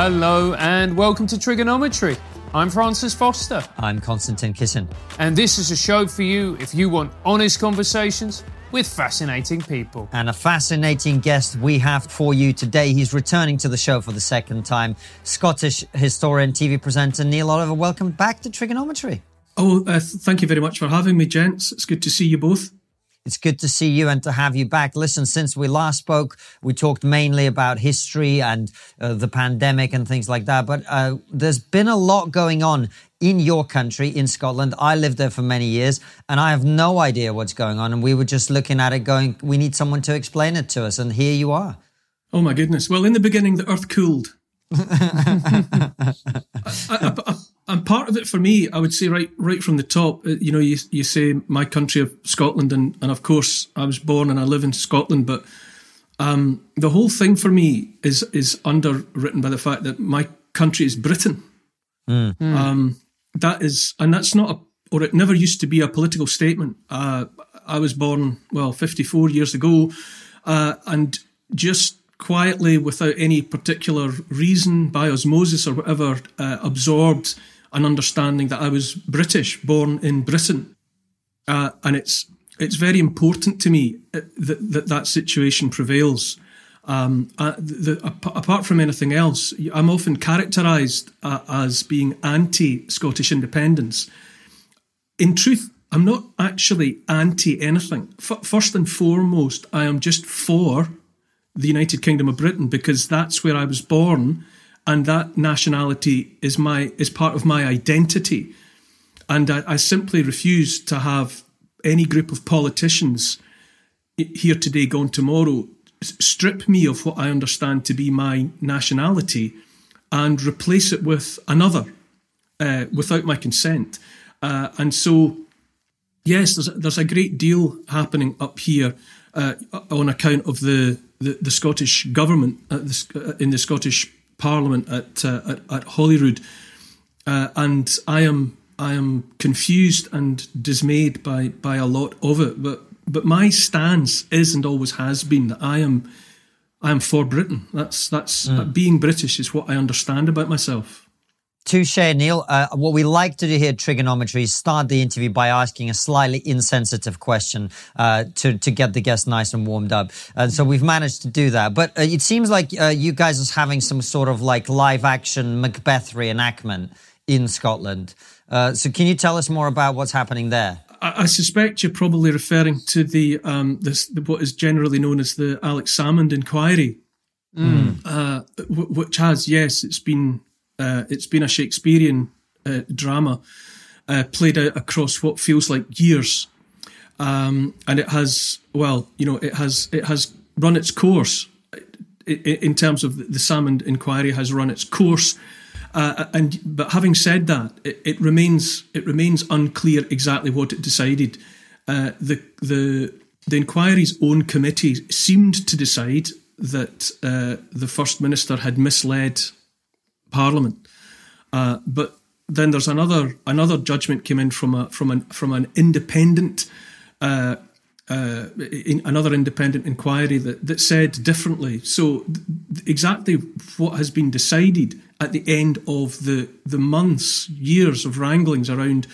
Hello and welcome to TRIGGERnometry. I'm Francis Foster. I'm Konstantin Kisin. And this is a show for you if you want honest conversations with fascinating people. And a fascinating guest we have for you today. He's returning to the show for the second time. Scottish historian, TV presenter Neil Oliver. Welcome back to TRIGGERnometry. Oh, uh, thank you very much for having me, gents. It's good to see you both. It's good to see you and to have you back. Listen, since we last spoke, we talked mainly about history and uh, the pandemic and things like that. But uh, there's been a lot going on in your country, in Scotland. I lived there for many years and I have no idea what's going on. And we were just looking at it going, we need someone to explain it to us. And here you are. Oh, my goodness. Well, in the beginning, the earth cooled. I, I, I, and part of it for me, I would say right right from the top, uh, you know, you you say my country of Scotland, and and of course I was born and I live in Scotland, but um, the whole thing for me is is underwritten by the fact that my country is Britain. Mm. Um, that is, and that's not a, or it never used to be a political statement. Uh, I was born well 54 years ago, uh, and just quietly, without any particular reason, by osmosis or whatever, uh, absorbed an understanding that I was British, born in Britain, uh, and it's it's very important to me uh, that that, that situation prevails. Um, uh, the, apart from anything else, I'm often characterised uh, as being anti-Scottish independence. In truth, I'm not actually anti anything. F- first and foremost, I am just for the United Kingdom of Britain because that's where I was born and that nationality is my is part of my identity. And I, I simply refuse to have any group of politicians here today, gone tomorrow, strip me of what I understand to be my nationality and replace it with another uh, without my consent. Uh, and so, yes, there's, there's a great deal happening up here uh, on account of the, the, the Scottish government uh, uh, in the Scottish Parliament at uh, at, at, Holyrood, uh, and I am I am confused and dismayed by by a lot of it. But but my stance is and always has been that I am I am for Britain. That's that's mm. being British is what I understand about myself. Touche, Neil. Uh, what we like to do here at TRIGGERnometry is start the interview by asking a slightly insensitive question uh, to, to get the guest nice and warmed up. And so we've managed to do that. But uh, it seems like uh, you guys are having some sort of like live action Macbeth reenactment in Scotland. Uh, so can you tell us more about what's happening there? I, I suspect you're probably referring to the, um, this, the, what is generally known as the Alex Salmond inquiry. Mm. Uh, which has, yes, it's been uh, it's been a Shakespearean uh, drama uh, played out across what feels like years, um, and it has well, you know, it has it has run its course in terms of the Salmond inquiry has run its course. Uh, and but having said that, it, it, remains it remains unclear exactly what it decided. Uh, the the the inquiry's own committee seemed to decide that uh, the first minister had misled Parliament. Uh, but then there's another another judgment came in from a from an from an independent uh, uh, in another independent inquiry that, that said differently. So th- exactly what has been decided at the end of the the months, years of wranglings around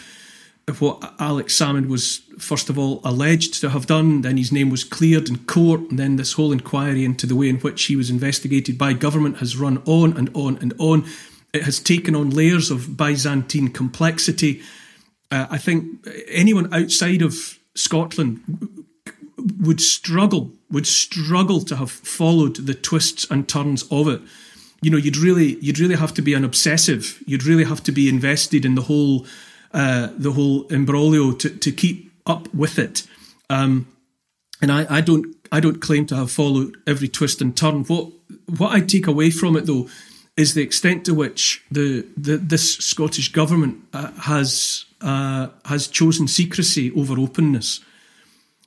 what Alex Salmond was first of all alleged to have done, then his name was cleared in court, and then this whole inquiry into the way in which he was investigated by government has run on and on and on. It has taken on layers of Byzantine complexity. Uh, I think anyone outside of Scotland would struggle, would struggle to have followed the twists and turns of it. You know, you'd really, you'd really have to be an obsessive. You'd really have to be invested in the whole uh, the whole imbroglio to, to keep up with it. Um, and I, I don't I don't claim to have followed every twist and turn. What what I take away from it though is the extent to which the, the this Scottish government uh, has uh, has chosen secrecy over openness.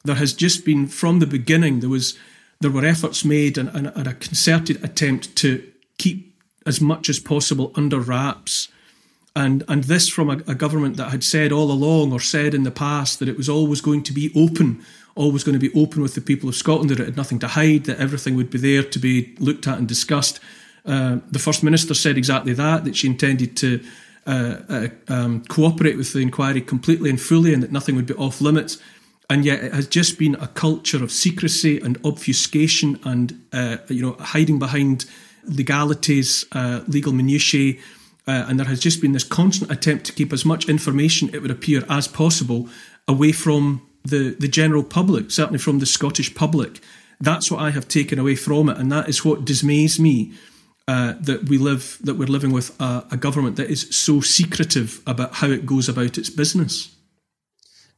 There has just been from the beginning there was there were efforts made and, and, and a concerted attempt to keep as much as possible under wraps and and this from a, a, government that had said all along or said in the past that it was always going to be open, always going to be open with the people of Scotland, that it had nothing to hide, that everything would be there to be looked at and discussed. Uh, the First Minister said exactly that, that she intended to uh, uh, um, cooperate with the inquiry completely and fully and that nothing would be off limits. And yet it has just been a culture of secrecy and obfuscation and, uh, you know, hiding behind legalities, uh, legal minutiae. Uh, and there has just been this constant attempt to keep as much information, it would appear, as possible away from the, the general public, certainly from the Scottish public. That's what I have taken away from it, and that is what dismays me. Uh, that we live, that we're living with a, a, government that is so secretive about how it goes about its business.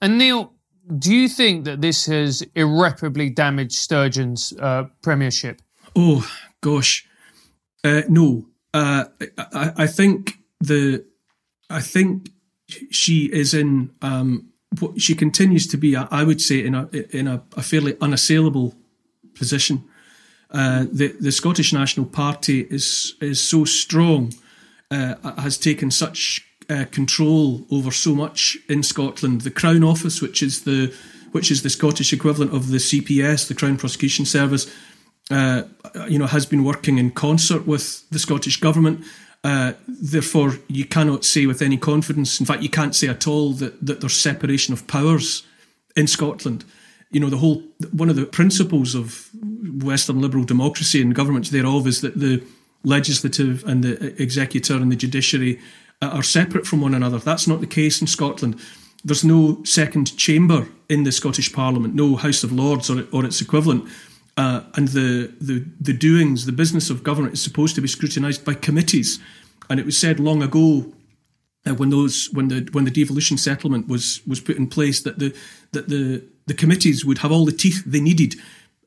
And Neil, do you think that this has irreparably damaged Sturgeon's uh, premiership? Oh gosh, uh, no. Uh, I, I, think the, I think she is in. Um, she continues to be, I would say, in a in a, a fairly unassailable position. Uh, the the Scottish National Party is is so strong, uh, has taken such uh, control over so much in Scotland. The Crown Office, which is the which is the Scottish equivalent of the CPS, the Crown Prosecution Service, uh, you know, has been working in concert with the Scottish government. Uh, therefore, you cannot say with any confidence. In fact, you can't say at all that that there's separation of powers in Scotland you know, the whole one of the principles of Western liberal democracy and governments thereof is that the legislative and the executive and the judiciary are separate from one another. That's not the case in Scotland. There's no second chamber in the Scottish Parliament, no House of Lords or, or its equivalent. Uh, and the, the, the doings, the business of government is supposed to be scrutinised by committees. And it was said long ago uh, when those when the when the devolution settlement was was put in place that the that the the committees would have all the teeth they needed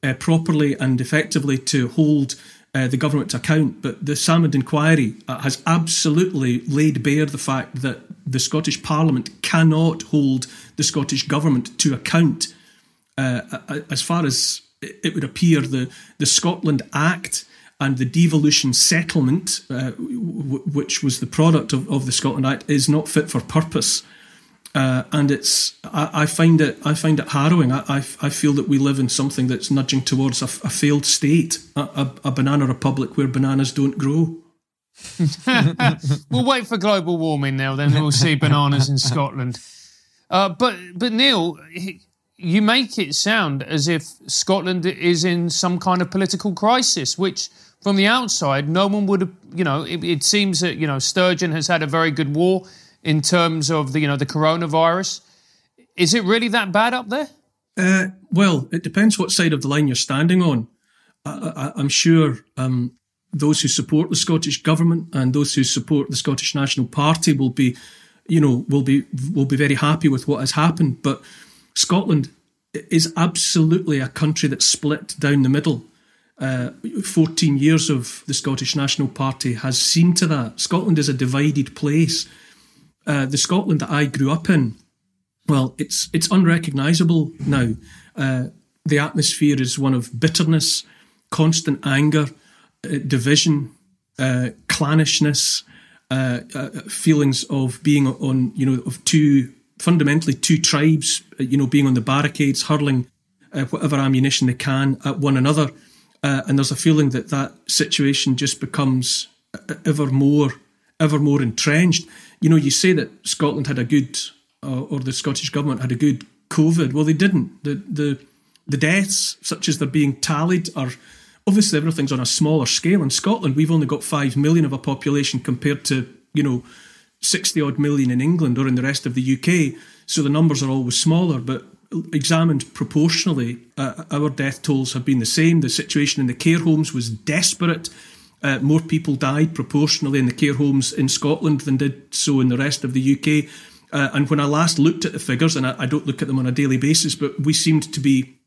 uh, properly and effectively to hold uh, the government to account. But the Salmond inquiry uh, has absolutely laid bare the fact that the Scottish Parliament cannot hold the Scottish government to account. Uh, as far as it would appear, the, the Scotland Act and the devolution settlement, uh, w- which was the product of, of the Scotland Act, is not fit for purpose. Uh, and it's I, I, find it I find it harrowing. I, I, I feel that we live in something that's nudging towards a, a failed state, a, a, a, banana republic where bananas don't grow. we'll wait for global warming now, then we'll see bananas in Scotland. Uh, but but Neil, you make it sound as if Scotland is in some kind of political crisis, which from the outside no one would have. You know, it, it seems that you know Sturgeon has had a very good war in terms of the you know the coronavirus. Is it really that bad up there? Uh, well, it depends what side of the line you're standing on. I, am sure um, those who support the Scottish government and those who support the Scottish National Party will be, you know, will be will be very happy with what has happened. But Scotland is absolutely a country that's split down the middle. Uh, 14 years of the Scottish National Party has seen to that. Scotland is a divided place. Uh, the Scotland that I grew up in, well, it's it's unrecognisable now. Uh, the atmosphere is one of bitterness, constant anger, uh, division, uh, clannishness, uh, feelings of being on, you know, of two fundamentally two tribes, uh, you know, being on the barricades, hurling uh, whatever ammunition they can at one another. Uh, and there's a feeling that that situation just becomes ever more, ever more entrenched you know, you say that Scotland had a good, uh, or the Scottish government had a good COVID. Well, they didn't. The the the deaths, such as they're being tallied, are obviously everything's on a smaller scale. In Scotland, we've only got five million of a population compared to you know sixty odd million in England or in the rest of the UK. So the numbers are always smaller, but examined proportionally, uh, our death tolls have been the same. The situation in the care homes was desperate. Uh, more people died proportionally in the care homes in Scotland than did so in the rest of the UK. Uh, and when I last looked at the figures, and I, I, don't look at them on a daily basis, but we seemed to be,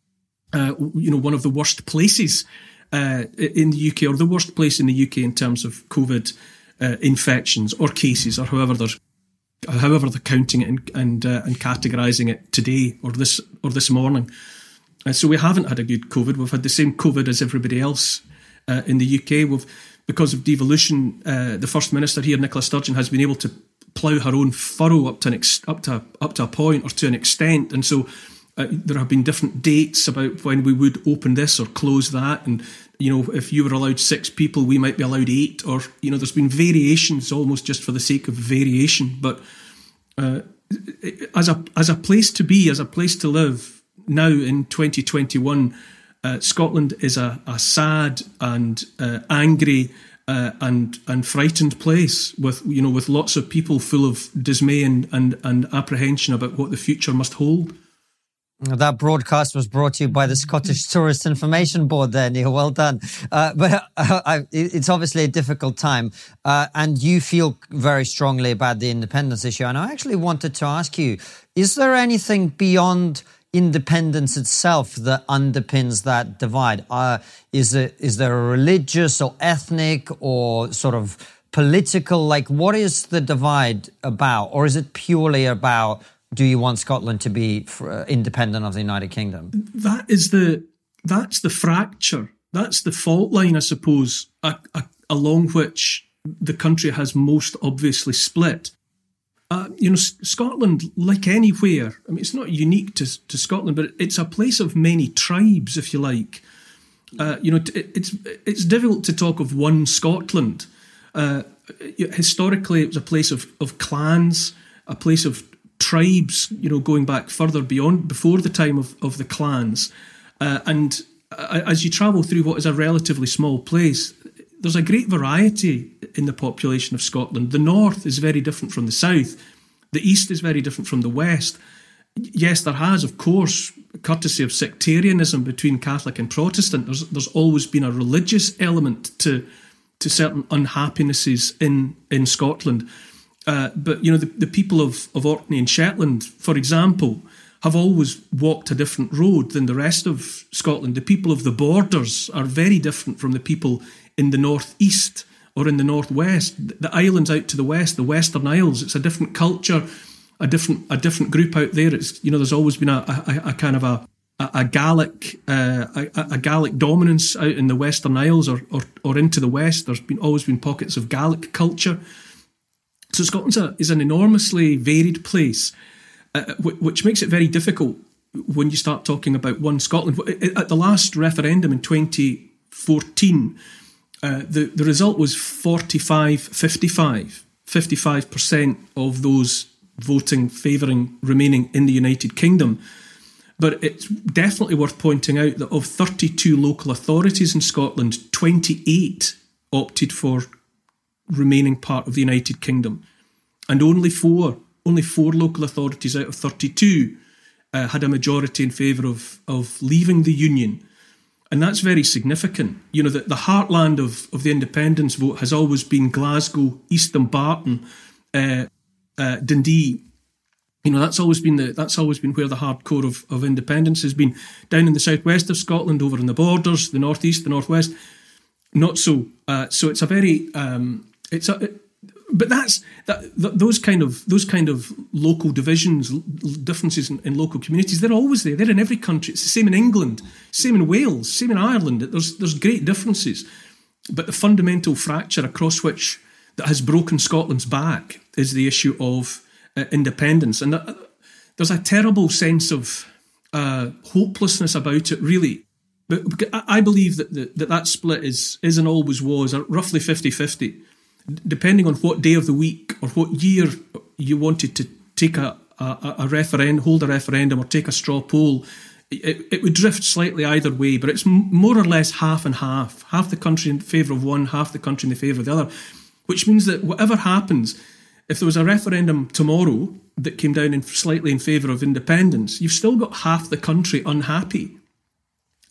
uh, you know, one of the worst places uh, in the UK, or the worst place in the UK in terms of COVID uh, infections or cases, or however they're however they're counting it and and, uh, and categorising it today or this or this morning. And so we haven't had a good COVID. We've had the same COVID as everybody else uh, in the UK. We've, because of devolution, uh, the First Minister here, Nicola Sturgeon, has been able to plough her own furrow up to an ex- up to up to a point or to an extent, and so uh, there have been different dates about when we would open this or close that, and you know, if you were allowed six people, we might be allowed eight, or you know, there's been variations almost just for the sake of variation. But uh, as a as a place to be, as a place to live now in 2021, uh, Scotland is a, a sad and uh, angry uh, and and frightened place with you know with lots of people full of dismay and, and, and apprehension about what the future must hold. That broadcast was brought to you by the Scottish Tourist Information Board there, Neil. Well done. Uh, but uh, I, it's obviously a difficult time, uh, and you feel very strongly about the independence issue. And I actually wanted to ask you is there anything beyond independence itself that underpins that divide? Uh, is, it, is there a religious or ethnic or sort of political? Like, what is the divide about? Or is it purely about do you want Scotland to be uh, independent of the United Kingdom? That is the that's the fracture. That's the fault line, I suppose, a, a, along which the country has most obviously split. Uh, you know, Scotland, like anywhere, I mean, it's not unique to, to Scotland, but it's a place of many tribes, if you like. Uh, you know, it, it's it's difficult to talk of one Scotland. Uh, historically, it was a place of, of clans, a place of tribes, you know, going back further beyond before the time of, of the clans. Uh, and uh, as you travel through what is a relatively small place, there's a great variety in the population of Scotland. The north is very different from the south, the east is very different from the west. Yes, there has, of course, courtesy of sectarianism between Catholic and Protestant, there's, there's always been a religious element to to certain unhappinesses in in Scotland. Uh, but you know, the, the people of, of Orkney and Shetland, for example, have always walked a different road than the rest of Scotland. The people of the borders are very different from the people in the northeast or in the northwest. The islands out to the west, the Western Isles, it's a different culture, a different a different group out there. It's you know, there's always been a, a, a kind of a a, Gaelic uh, a, a, dominance out in the Western Isles or, or or into the west. There's been always been pockets of Gaelic culture. So Scotland is an enormously varied place, uh, which makes it very difficult when you start talking about one Scotland. At the last referendum in 2014, uh, the, the result was 45 55. 55% of those voting favouring remaining in the United Kingdom. But it's definitely worth pointing out that of 32 local authorities in Scotland, 28 opted for remaining part of the United Kingdom. And only four, only four local authorities out of 32 uh, had a majority in favour of, of leaving the Union. And that's very significant. You know, the, the heartland of, of the independence vote has always been Glasgow, East Dumbarton, uh, uh, Dundee. You know, that's always been the that's always been where the hardcore of, of independence has been. Down in the southwest of Scotland, over in the borders, the northeast, the northwest, not so. Uh, so it's a very um, it's a but that's that, those kind of those kind of local divisions, differences in, in, local communities. They're always there. They're in every country. It's the same in England, same in Wales, same in Ireland. There's there's great differences, but the fundamental fracture across which that has broken Scotland's back is the issue of uh, independence, and uh, there's a terrible sense of uh, hopelessness about it. Really, but I believe that the, that that split is is and always was roughly 50-50 depending on what day of the week or what year you wanted to take a, a, a referendum, hold a referendum, or take a straw poll, it, it would drift slightly either way, but it's more or less half and half. Half the country in favour of one, half the country in favour of the other, which means that whatever happens, if there was a referendum tomorrow that came down in slightly in favour of independence, you've still got half the country unhappy.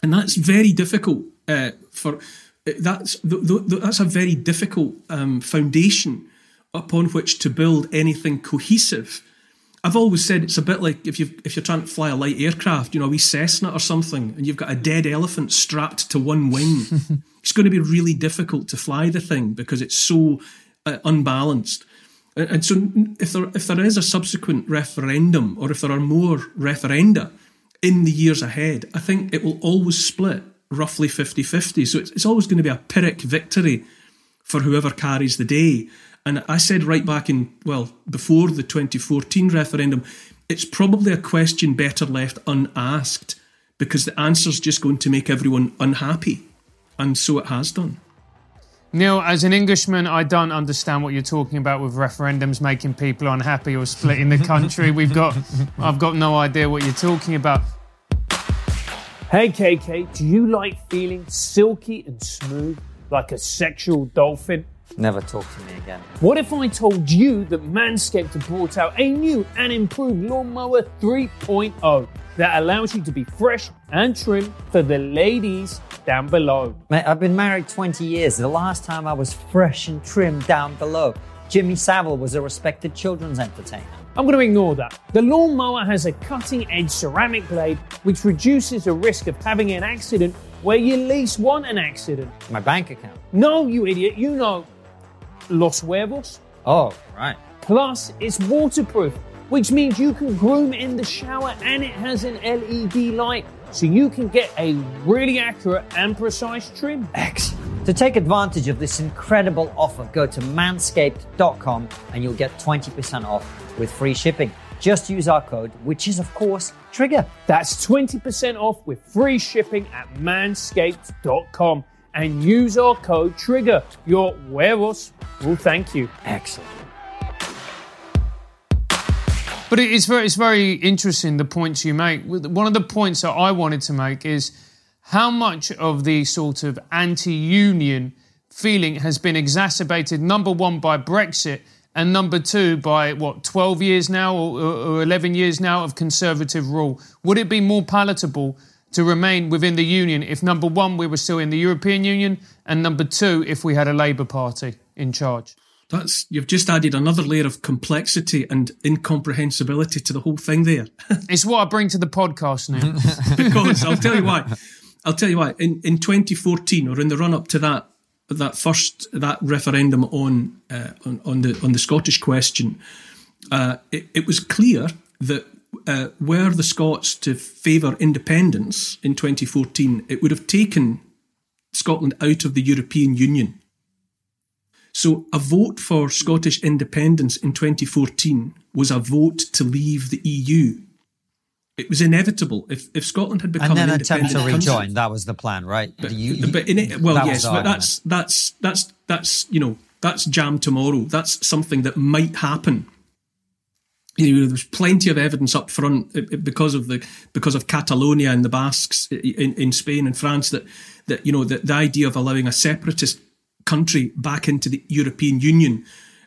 And that's very difficult uh, for that's that's a very difficult um, foundation upon which to build anything cohesive. I've always said it's a bit like if you if you're trying to fly a light aircraft, you know, a wee Cessna or something, and you've got a dead elephant strapped to one wing. it's going to be really difficult to fly the thing because it's so uh, unbalanced. And, and so, if there if there is a subsequent referendum, or if there are more referenda in the years ahead, I think it will always split roughly 50 50. So it's, it's always going to be a Pyrrhic victory for whoever carries the day. And I said right back in, well, before the 2014 referendum, it's probably a question better left unasked because the answer's just going to make everyone unhappy. And so it has done. Neil, as an Englishman, I don't understand what you're talking about with referendums making people unhappy or splitting the country. We've got, I've got no idea what you're talking about. Hey KK, do you like feeling silky and smooth like a sexual dolphin? Never talk to me again. What if I told you that Manscaped have brought out a new and improved Lawnmower 3.0 that allows you to be fresh and trim for the ladies down below? Mate, I've been married 20 years. The last time I was fresh and trim down below, Jimmy Savile was a respected children's entertainer. I'm going to ignore that. The lawnmower has a cutting edge ceramic blade which reduces the risk of having an accident where you least want an accident. My bank account. No, you idiot, you know. Los huevos. Oh, right. Plus, it's waterproof, which means you can groom in the shower and it has an LED light so you can get a really accurate and precise trim. Excellent. To take advantage of this incredible offer, go to manscaped.com and you'll get 20% off with free shipping. Just use our code, which is, of course, Trigger. That's 20% off with free shipping at manscaped.com and use our code TRIGGER. Your huevos will thank you. Excellent. But it is very, it's very interesting the points you make. One of the points that I wanted to make is how much of the sort of anti-union feeling has been exacerbated. Number one by Brexit, and number two by what 12 years now or, or 11 years now of conservative rule. Would it be more palatable? To remain within the union, if number one, we were still in the European Union, and number two, if we had a Labour Party in charge. That's you've just added another layer of complexity and incomprehensibility to the whole thing there. it's what I bring to the podcast now. because I'll tell you why. I'll tell you why. In in 2014 or in the run up to that that first that referendum on uh, on, on, the on the Scottish question, uh, it, it was clear that uh, were the Scots to favour independence in 2014, it would have taken Scotland out of the European Union. So, a vote for Scottish independence in 2014 was a vote to leave the EU. It was inevitable if, if Scotland had become and then an attempt to independent rejoin. country, That was the plan, right? but, You- but in it, well, that yes, but that's that's that's that's you know that's jam tomorrow. That's something that might happen. You know, there's plenty of evidence up front uh, uh, because of the because of Catalonia and the Basques in, in Spain and France that that you know that the idea of allowing a separatist country back into the European Union,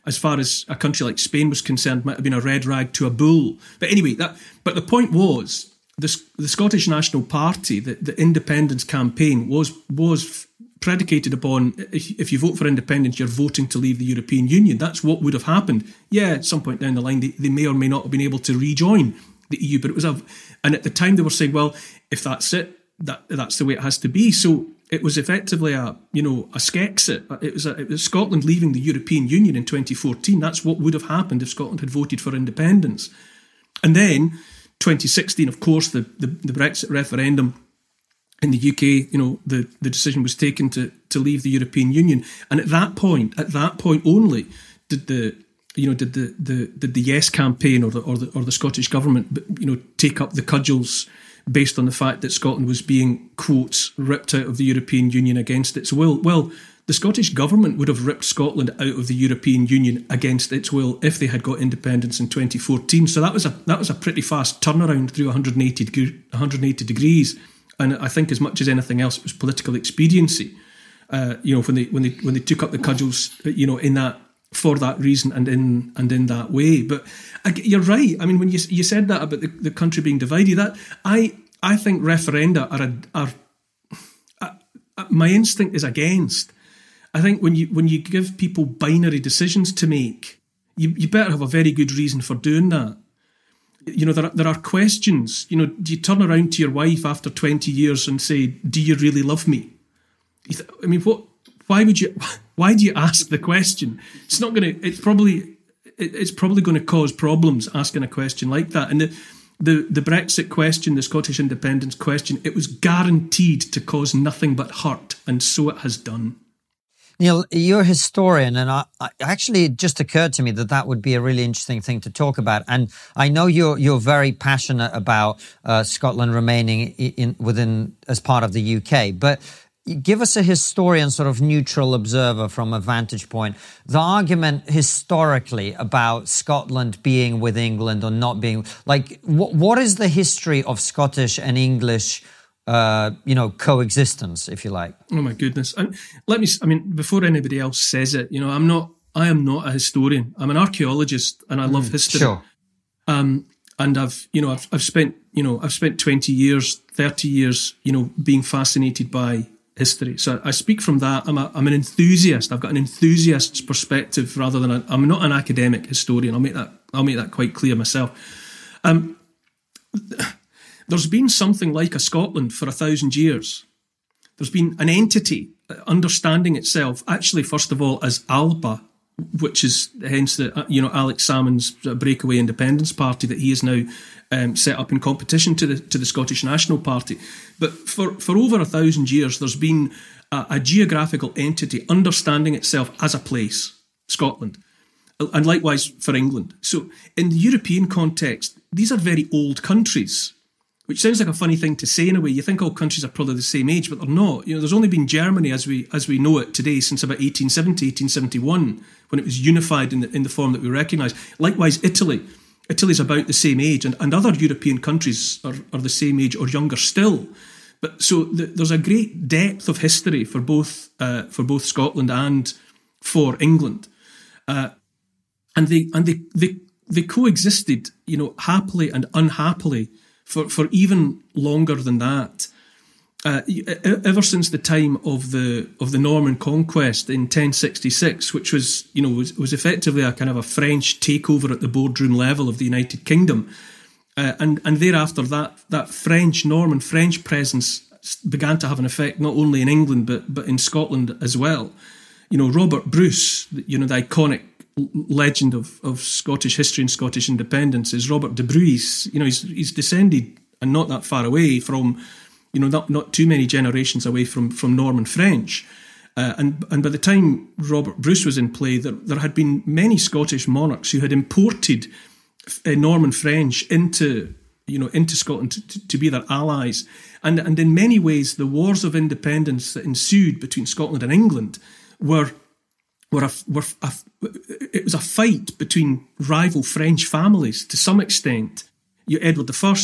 as far as a country like Spain was concerned, might have been a red rag to a bull. But anyway, that but the point was the, the Scottish National Party, the, the independence campaign was was predicated upon if, you vote for independence, you're voting to leave the European Union. That's what would have happened. Yeah, at some point down the line, they, they may or may not have been able to rejoin the EU, but it was a, and at the time they were saying, well, if that's it, that that's the way it has to be. So it was effectively a you know a Skexit. Uh, it was a, it was Scotland leaving the European Union in 2014. That's what would have happened if Scotland had voted for independence. And then 2016, of course, the, the, the Brexit referendum in the UK, you know, the, the decision was taken to, to leave the European Union. And at that point, at that point only, did the you know did the, the did the Yes campaign or the or the or the Scottish government you know take up the cudgels based on the fact that Scotland was being quotes ripped out of the European Union against its will. Well, the Scottish government would have ripped Scotland out of the European Union against its will if they had got independence in 2014. So that was a that was a pretty fast turnaround through 180 degree, 180 degrees. And I think as much as anything else, it was political expediency. Uh, you know, when they when they when they took up the cudgels, you know, in that for that reason and in and in that way. But I, you're right. I mean, when you you said that about the, the country being divided, that I I think referenda are a, are uh, my instinct is against. I think when you when you give people binary decisions to make, you, you better have a very good reason for doing that. You know, there are, there are questions. You know, do you turn around to your wife after twenty years and say, "Do you really love me?" I mean, what? Why would you? Why do you ask the question? It's not going to. It's probably. It's probably going to cause problems asking a question like that. And the, the the Brexit question, the Scottish independence question, it was guaranteed to cause nothing but hurt, and so it has done. Neil, you're a historian, and I, I, actually it just occurred to me that that would be a really interesting thing to talk about. And I know you're you're very passionate about uh, Scotland remaining in, in, within as part of the UK, but give us a historian, sort of neutral observer from a vantage point. The argument historically about Scotland being with England or not being like, what, what is the history of Scottish and English? Uh, you know, coexistence, if you like. Oh my goodness! Let me. I mean, before anybody else says it, you know, I'm not. I am not a historian. I'm an archaeologist, and I love mm, history. Sure. Um, and I've, you know, I've, I've spent, you know, I've spent 20 years, 30 years, you know, being fascinated by history. So I speak from that. I'm, a, I'm an enthusiast. I've got an enthusiast's perspective rather than i am not an academic historian. I'll make that I'll make that quite clear myself. Um, there's been something like a Scotland for a thousand years. There's been an entity understanding itself, actually, first of all, as Alba, which is hence the you know Alex Salmond's breakaway independence party that he is now um, set up in competition to the to the Scottish National Party. But for for over a thousand years, there's been a, a geographical entity understanding itself as a place, Scotland, and likewise for England. So in the European context, these are very old countries which sounds like a funny thing to say in a way. You think all countries are probably the same age, but they're not. You know, there's only been Germany as we as we know it today since about 1870, 1871, when it was unified in the, in the form that we recognise. Likewise, Italy. Italy's about the same age, and, and other European countries are, are the same age or younger still. But so the, there's a great depth of history for both uh, for both Scotland and for England, uh, and they and they, they they coexisted, you know, happily and unhappily for, for even longer than that. Uh, ever since the time of the of the Norman conquest in 1066, which was you know was, was effectively a kind of a French takeover at the boardroom level of the United Kingdom, uh, and and thereafter that that French Norman French presence began to have an effect not only in England but but in Scotland as well. You know Robert Bruce, you know the iconic legend of, of Scottish history and Scottish independence is Robert de Bruys. You know, he's he's descended and not that far away from, you know, not not too many generations away from from Norman French. Uh, and and by the time Robert Bruce was in play, there, there had been many Scottish monarchs who had imported uh, Norman French into you know into Scotland to, to, be their allies, and and in many ways the wars of independence that ensued between Scotland and England were were a, were a, it was a fight between rival French families to some extent. You Edward I,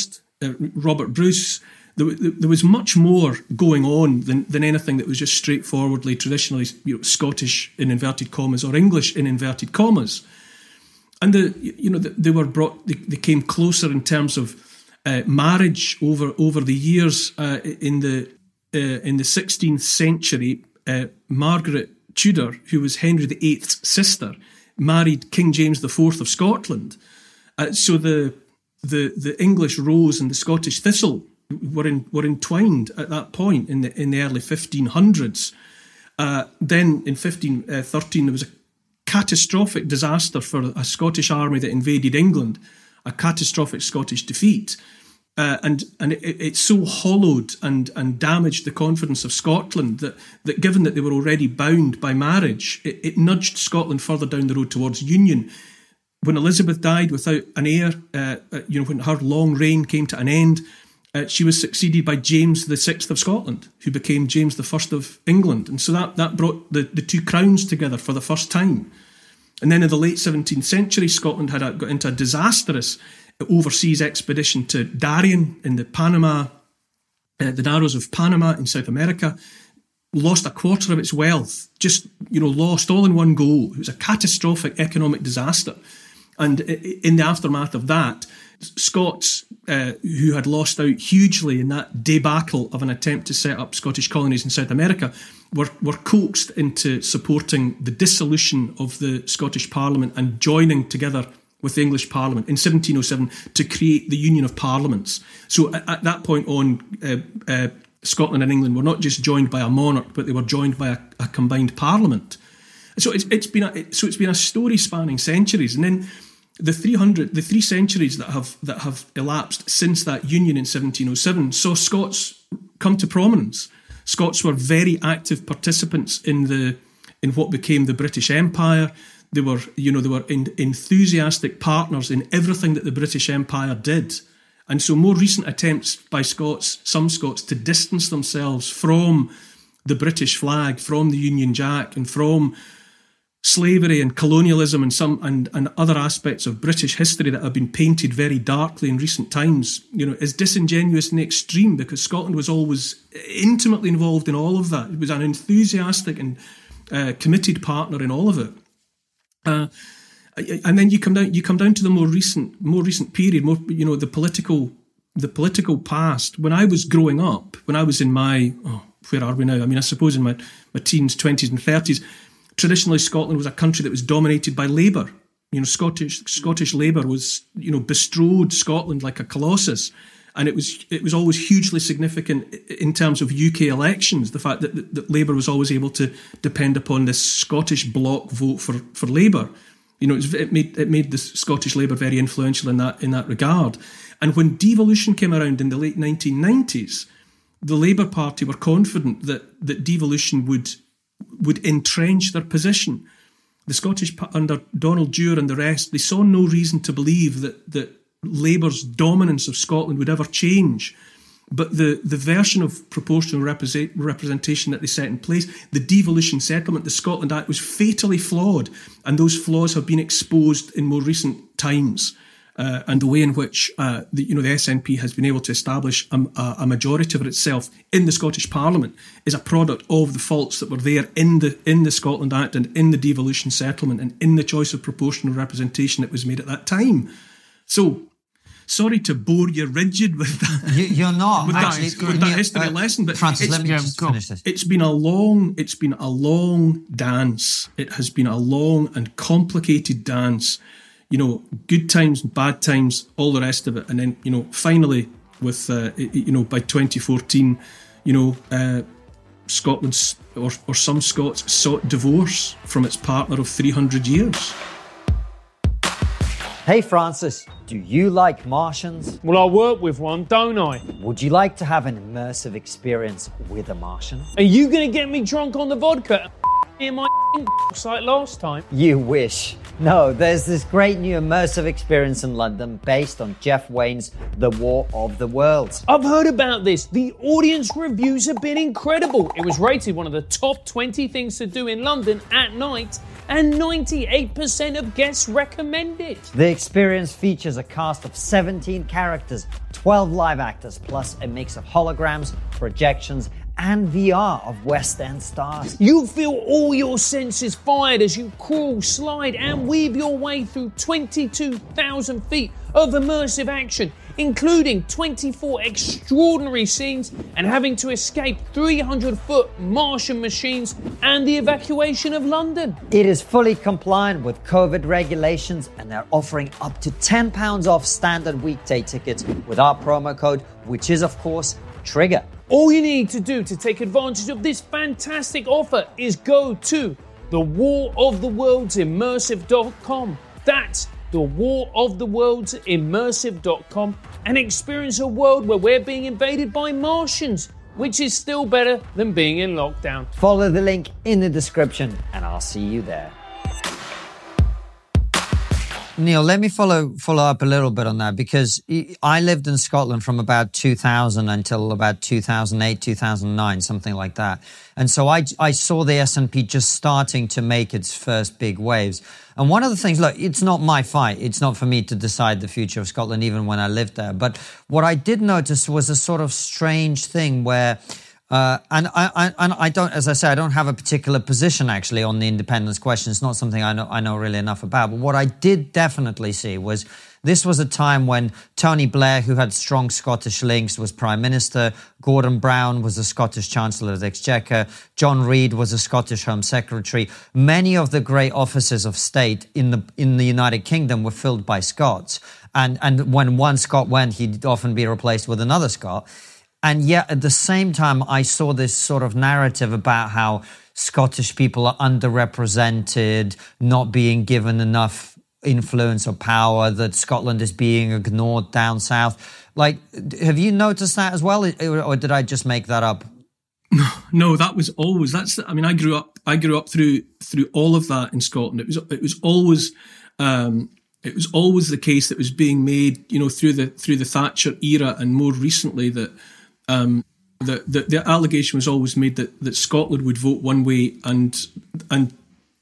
uh, Robert Bruce. There, there, was much more going on than, than anything that was just straightforwardly traditionally you know, Scottish in inverted commas or English in inverted commas. And the you know they were brought they, they came closer in terms of uh, marriage over over the years uh, in the uh, in the 16th century. Uh, Margaret Tudor, who was Henry VIII's sister, married King James IV of Scotland. Uh, so the, the the English rose and the Scottish thistle were in, were entwined at that point in the in the early 1500s. Uh, then in 1513 uh, there was a catastrophic disaster for a Scottish army that invaded England, a catastrophic Scottish defeat. Uh, and and it, it, so hollowed and and damaged the confidence of Scotland that that given that they were already bound by marriage, it, it nudged Scotland further down the road towards union. When Elizabeth died without an heir, uh, uh, you know, when her long reign came to an end, uh, she was succeeded by James the Sixth of Scotland, who became James the First of England, and so that that brought the, the two crowns together for the first time. And then in the late 17th century, Scotland had a, got into a disastrous overseas expedition to Darien in the Panama, uh, the Narrows of Panama in South America, lost a quarter of its wealth, just you know, lost all in one go. It was a catastrophic economic disaster, and in the aftermath of that, Scots uh, who had lost out hugely in that debacle of an attempt to set up Scottish colonies in South America were, were coaxed into supporting the dissolution of the Scottish Parliament and joining together with the English Parliament in 1707 to create the Union of Parliaments. So at, at that point on, uh, uh, Scotland and England were not just joined by a monarch, but they were joined by a, a combined Parliament. So it's, it's been a, so it's been a story spanning centuries, and then the 300 the three centuries that have that have elapsed since that union in 1707 saw Scots come to prominence. Scots were very active participants in the in what became the British Empire. They were, you know, they were in, enthusiastic partners in everything that the British Empire did. And so, more recent attempts by Scots, some Scots, to distance themselves from the British flag, from the Union Jack, and from slavery and colonialism and some and, and other aspects of British history that have been painted very darkly in recent times, you know, is disingenuous and extreme because Scotland was always intimately involved in all of that. It was an enthusiastic and uh, committed partner in all of it. Uh, and then you come down you come down to the more recent more recent period, more you know, the political the political past. When I was growing up, when I was in my oh, where are we now? I mean, I suppose in my, my teens, twenties, and thirties, traditionally Scotland was a country that was dominated by Labour. You know, Scottish Scottish Labour was you know bestrode Scotland like a colossus, and it was it was always hugely significant in terms of UK elections. The fact that, that, that Labour was always able to depend upon this Scottish bloc vote for for Labour. You know, it, made it made the Scottish Labour very influential in that in that regard. And when devolution came around in the late 1990s, the Labour Party were confident that that devolution would would entrench their position. The Scottish, under Donald Dewar and the rest, they saw no reason to believe that, that Labour's dominance of Scotland would ever change. But the, the version of proportional represent, representation that they set in place, the devolution settlement, the Scotland Act, was fatally flawed. And those flaws have been exposed in more recent times uh, and the way in which uh, the, you know the SNP has been able to establish a, a, majority for itself in the Scottish Parliament is a product of the faults that were there in the in the Scotland Act and in the devolution settlement and in the choice of proportional representation that was made at that time. So. Sorry to bore you rigid with that. You, are not with actually, that, with that history uh, lesson, but Francis, let me just finish this. It's been a long, it's been a long dance. It has been a long and complicated dance you know, good times, bad times, all the rest of it. And then, you know, finally, with, uh, you know, by 2014, you know, uh, Scotland or, or some Scots sought divorce from its partner of 300 years. Hey, Francis, do you like Martians? Well, I work with one, don't I? Would you like to have an immersive experience with a Martian? Are you to get me drunk on the vodka? in my like last time. You wish. No, there's this great new immersive experience in London based on Jeff Wayne's The War of the Worlds. I've heard about this. The audience reviews have been incredible. It was rated one of the top 20 things to do in London at night, and 98% of guests recommend it. The experience features a cast of 17 characters, 12 live actors, plus a mix of holograms, projections, and VR of West End stars. You feel all your senses fired as you crawl, slide, and weave your way through 22,000 feet of immersive action, including 24 extraordinary scenes and having to escape 300 foot Martian machines and the evacuation of London. It is fully compliant with COVID regulations and they're offering up to £10 off standard weekday tickets with our promo code, which is, of course, Trigger. All you need to do to take advantage of this fantastic offer is go to the War of the Worlds Immersive.com. That's the War of the Worlds Immersive.com and experience a world where we're being invaded by Martians, which is still better than being in lockdown. Follow the link in the description and I'll see you there. Neil, let me follow follow up a little bit on that because I lived in Scotland from about 2000 until about 2008, 2009, something like that. And so I, I saw the SNP just starting to make its first big waves. And one of the things, look, it's not my fight. It's not for me to decide the future of Scotland, even when I lived there. But what I did notice was a sort of strange thing where uh, and I, I, and I don't, as I say, I don't have a particular position actually on the independence question. It's not something I know, I know really enough about. But what I did definitely see was this was a time when Tony Blair, who had strong Scottish links, was Prime Minister. Gordon Brown was the Scottish Chancellor of the Exchequer. John Reid was a Scottish Home Secretary. Many of the great offices of state in the in the United Kingdom were filled by Scots. And and when one Scot went, he'd often be replaced with another Scot. And yet at the same time, I saw this sort of narrative about how Scottish people are underrepresented, not being given enough influence or power, that Scotland is being ignored down south. Like, have you noticed that as well? Or did I just make that up? no, that was always that's. I mean, I grew up. I grew up through through all of that in Scotland. It was it was always um, it was always the case that was being made. You know, through the through the Thatcher era, and more recently that um, the, the the allegation was always made that that Scotland would vote one way, and and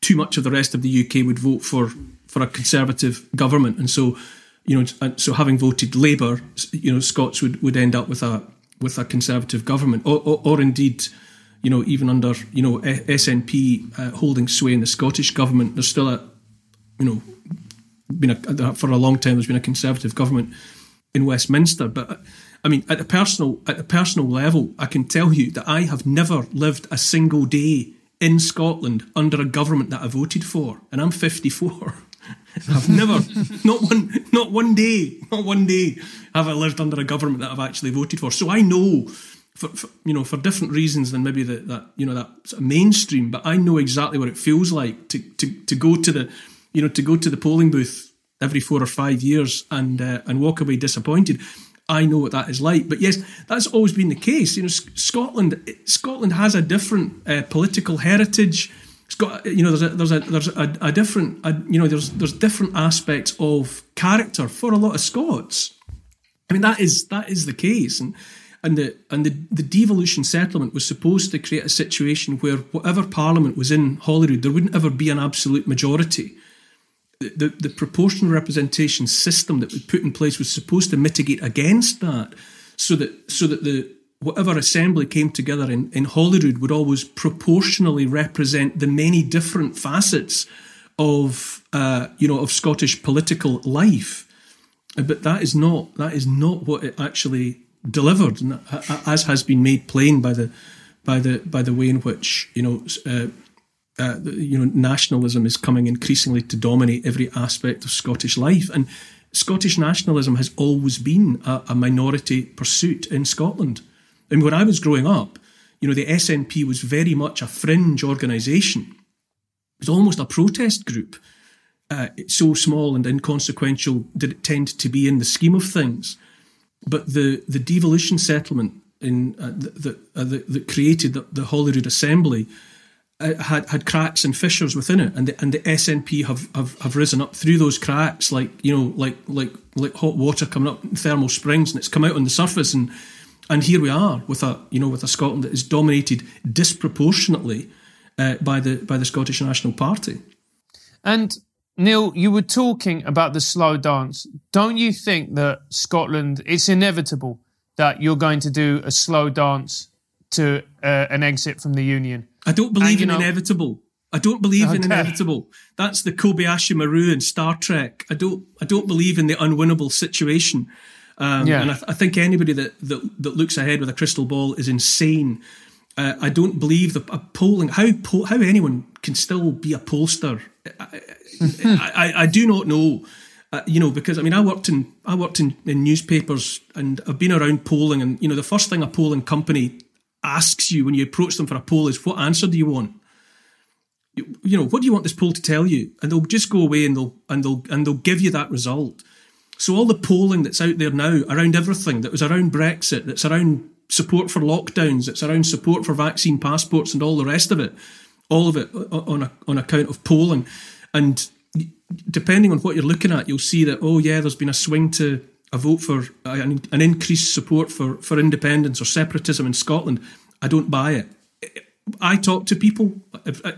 too much of the rest of the UK would vote for for a conservative government, and so you know, so having voted Labour, you know, Scots would would end up with a with a conservative government, or, or, or indeed, you know, even under you know SNP uh, holding sway in the Scottish government, there's still a, you know, been a for a long time there's been a conservative government in Westminster, but. I mean, at a personal at a personal level, I can tell you that I have never lived a single day in Scotland under a government that I voted for, and I'm 54. I've never, not one, not one day, not one day have I lived under a government that I've actually voted for. So I know, for, for you know, for different reasons than maybe the, that you know that sort of mainstream, but I know exactly what it feels like to to to go to the, you know, to go to the polling booth every four or five years and uh, and walk away disappointed. I know what that is like. But yes, that's always been the case. You know, Scotland Scotland has a different uh, political heritage it's got you know there's a there's a there's a, a different a, you know there's there's different aspects of character for a lot of Scots. I mean that is that is the case, and and the and the, the devolution settlement was supposed to create a situation where whatever parliament was in Holyrood, there wouldn't ever be an absolute majority. The, the, proportional representation system that we put in place was supposed to mitigate against that, so that so that the whatever assembly came together in, in Holyrood would always proportionally represent the many different facets of uh, you know of Scottish political life. But that is not that is not what it actually delivered, as has been made plain by the by the by the way in which you know. Uh, uh, you know, nationalism is coming increasingly to dominate every aspect of Scottish life, and Scottish nationalism has always been a, a minority pursuit in Scotland. I mean, when I was growing up, you know, the SNP was very much a fringe organisation. It was almost a protest group. Uh, so small and inconsequential did it tend to be in the scheme of things. But the, the devolution settlement in uh, that uh, created the, the Holyrood Assembly had had cracks and fissures within it, and the, and the SNP have, have, have risen up through those cracks like you know like like like hot water coming up in thermal springs, and it's come out on the surface and and here we are with a you know with a Scotland that is dominated disproportionately uh, by the by the Scottish National Party. And Neil, you were talking about the slow dance. Don't you think that Scotland? It's inevitable that you're going to do a slow dance to uh, an exit from the union. I don't believe and, in know, inevitable. I don't believe okay. in inevitable. That's the Kobayashi Maru in Star Trek. I don't. I don't believe in the unwinnable situation. Um, yeah. And I, th- I, think anybody that, that, that looks ahead with a crystal ball is insane. Uh, I don't believe the polling how po- how anyone can still be a pollster. I, I, I do not know. Uh, you know, because I mean, I worked in I worked in, in newspapers and I've been around polling, and you know, the first thing a polling company asks you when you approach them for a poll is, "What answer do you want?" You, you know, what do you want this poll to tell you? And they'll just go away and they'll and they'll and they'll give you that result. So all the polling that's out there now around everything that was around Brexit, that's around support for lockdowns, that's around support for vaccine passports and all the rest of it, all of it on a, on account of polling. And depending on what you're looking at, you'll see that, oh yeah, there's been a swing to a vote for an, an increased support for, for independence or separatism in Scotland. I don't buy it. I talk to people.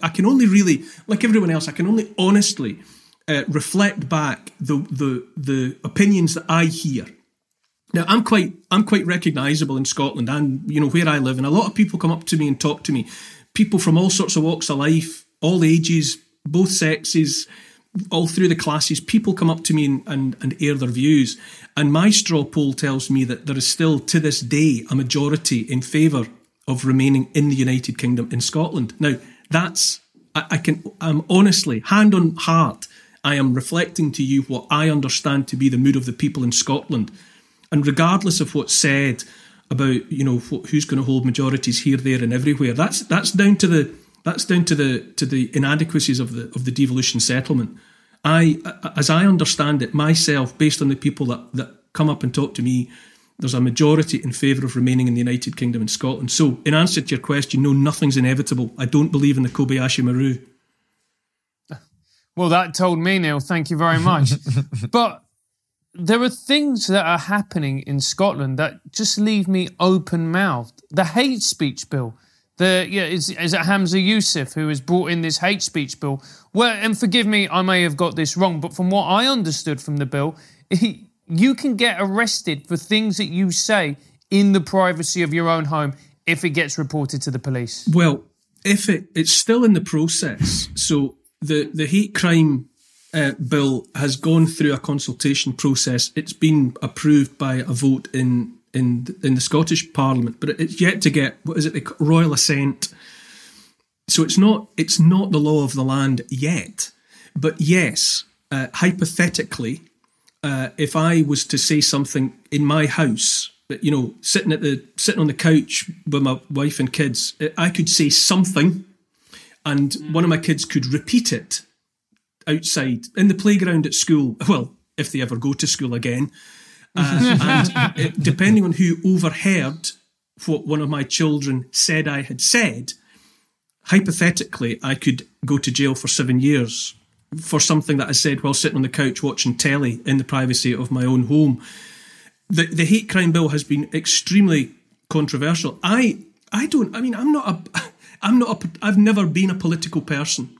I can only really, like everyone else, I can only honestly uh, reflect back the, the the opinions that I hear. Now I'm quite I'm quite recognisable in Scotland and you know where I live, and a lot of people come up to me and talk to me. People from all sorts of walks of life, all ages, both sexes, all through the classes. People come up to me and, and, and air their views. And my straw poll tells me that there is still to this day a majority in favour of remaining in the United Kingdom in Scotland. Now that's I, I can honestly hand on heart I am reflecting to you what I understand to be the mood of the people in Scotland. And regardless of what's said about, you know, who's going to hold majorities here, there, and everywhere, that's that's down to the that's down to the to the inadequacies of the of the devolution settlement. I, as I understand it myself, based on the people that that come up and talk to me, there's a majority in favour of remaining in the United Kingdom and Scotland. So, in answer to your question, no, nothing's inevitable. I don't believe in the Kobayashi Maru. Well, that told me, Neil. Thank you very much. but there are things that are happening in Scotland that just leave me open mouthed. The hate speech bill. The yeah, is, is it Humza Yousaf who has brought in this hate speech bill? Well, and forgive me, I may have got this wrong, but from what I understood from the bill, he, you can get arrested for things that you say in the privacy of your own home if it gets reported to the police. Well, if it, it's still in the process, so the the hate crime uh, bill has gone through a consultation process. It's been approved by a vote in in in the Scottish Parliament, but it's yet to get what is it the royal assent. So it's not it's not the law of the land yet. But yes, uh, hypothetically, uh, if I was to say something in my house, you know, sitting at the sitting on the couch with my wife and kids, I could say something, and one of my kids could repeat it outside in the playground at school. Well, if they ever go to school again, uh, and it, depending on who overheard what one of my children said I had said, hypothetically, I could go to jail for seven years for something that I said while sitting on the couch watching telly in the privacy of my own home. The the hate crime bill has been extremely controversial. I I don't. I mean, I'm not a. I'm not a. I've never been a political person.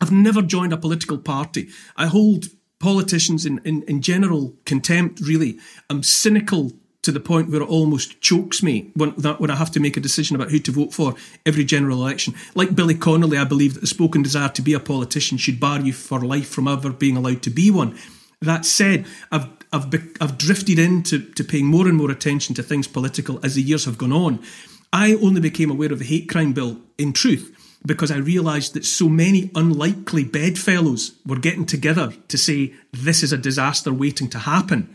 I've never joined a political party. I hold politicians in, in, in general contempt, really. I'm cynical to the point where it almost chokes me when, that, when I have to make a decision about who to vote for every general election. Like Billy Connolly, I believe that the spoken desire to be a politician should bar you for life from ever being allowed to be one. That said, I've I've, I've drifted into to paying more and more attention to things political as the years have gone on. I only became aware of the hate crime bill in truth because I realised that so many unlikely bedfellows were getting together to say this is a disaster waiting to happen.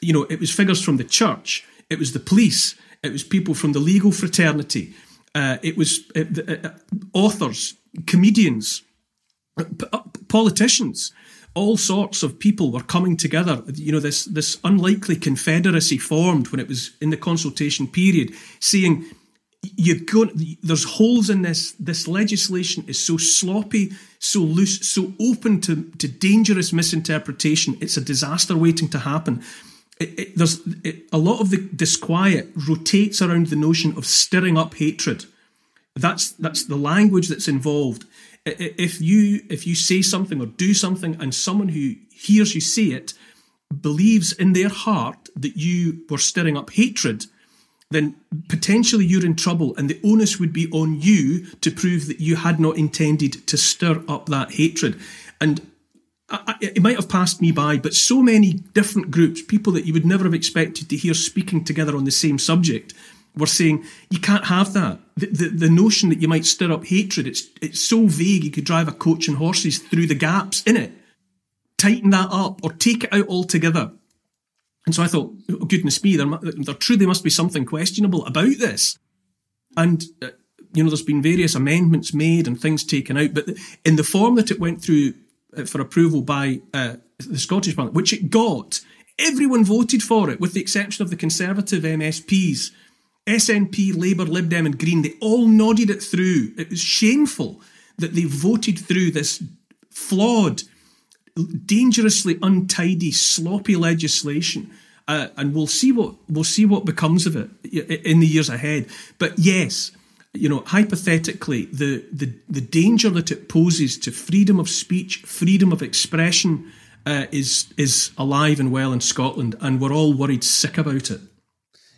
You know, it was figures from the church, it was the police, it was people from the legal fraternity, uh, it was uh, uh, authors, comedians, uh, uh, politicians. All sorts of people were coming together. You know, this this unlikely confederacy formed when it was in the consultation period, saying you go there's holes in this this legislation is so sloppy so loose so open to to dangerous misinterpretation it's a disaster waiting to happen. It, it, there's it, a lot of the disquiet rotates around the notion of stirring up hatred. That's that's the language that's involved. If you if you say something or do something and someone who hears you say it believes in their heart that you were stirring up hatred then potentially you're in trouble, and the onus would be on you to prove that you had not intended to stir up that hatred. And I, it might have passed me by, but so many different groups, people that you would never have expected to hear speaking together on the same subject, were saying you can't have that. The, the, the notion that you might stir up hatred, it's it's so vague. You could drive a coach and horses through the gaps in it. Tighten that up or take it out altogether. And so I thought, oh, goodness me, there, there truly must be something questionable about this. And, uh, you know, there's been various amendments made and things taken out, but in the form that it went through uh, for approval by uh, the Scottish Parliament, which it got, everyone voted for it, with the exception of the Conservative MSPs. SNP, Labour, Lib Dem, and Green, they all nodded it through. It was shameful that they voted through this flawed dangerously untidy, sloppy legislation. Uh, and we'll see what we'll see what becomes of it in the years ahead. But yes, you know, hypothetically, the the the danger that it poses to freedom of speech, freedom of expression, uh, is is alive and well in Scotland, and we're all worried sick about it.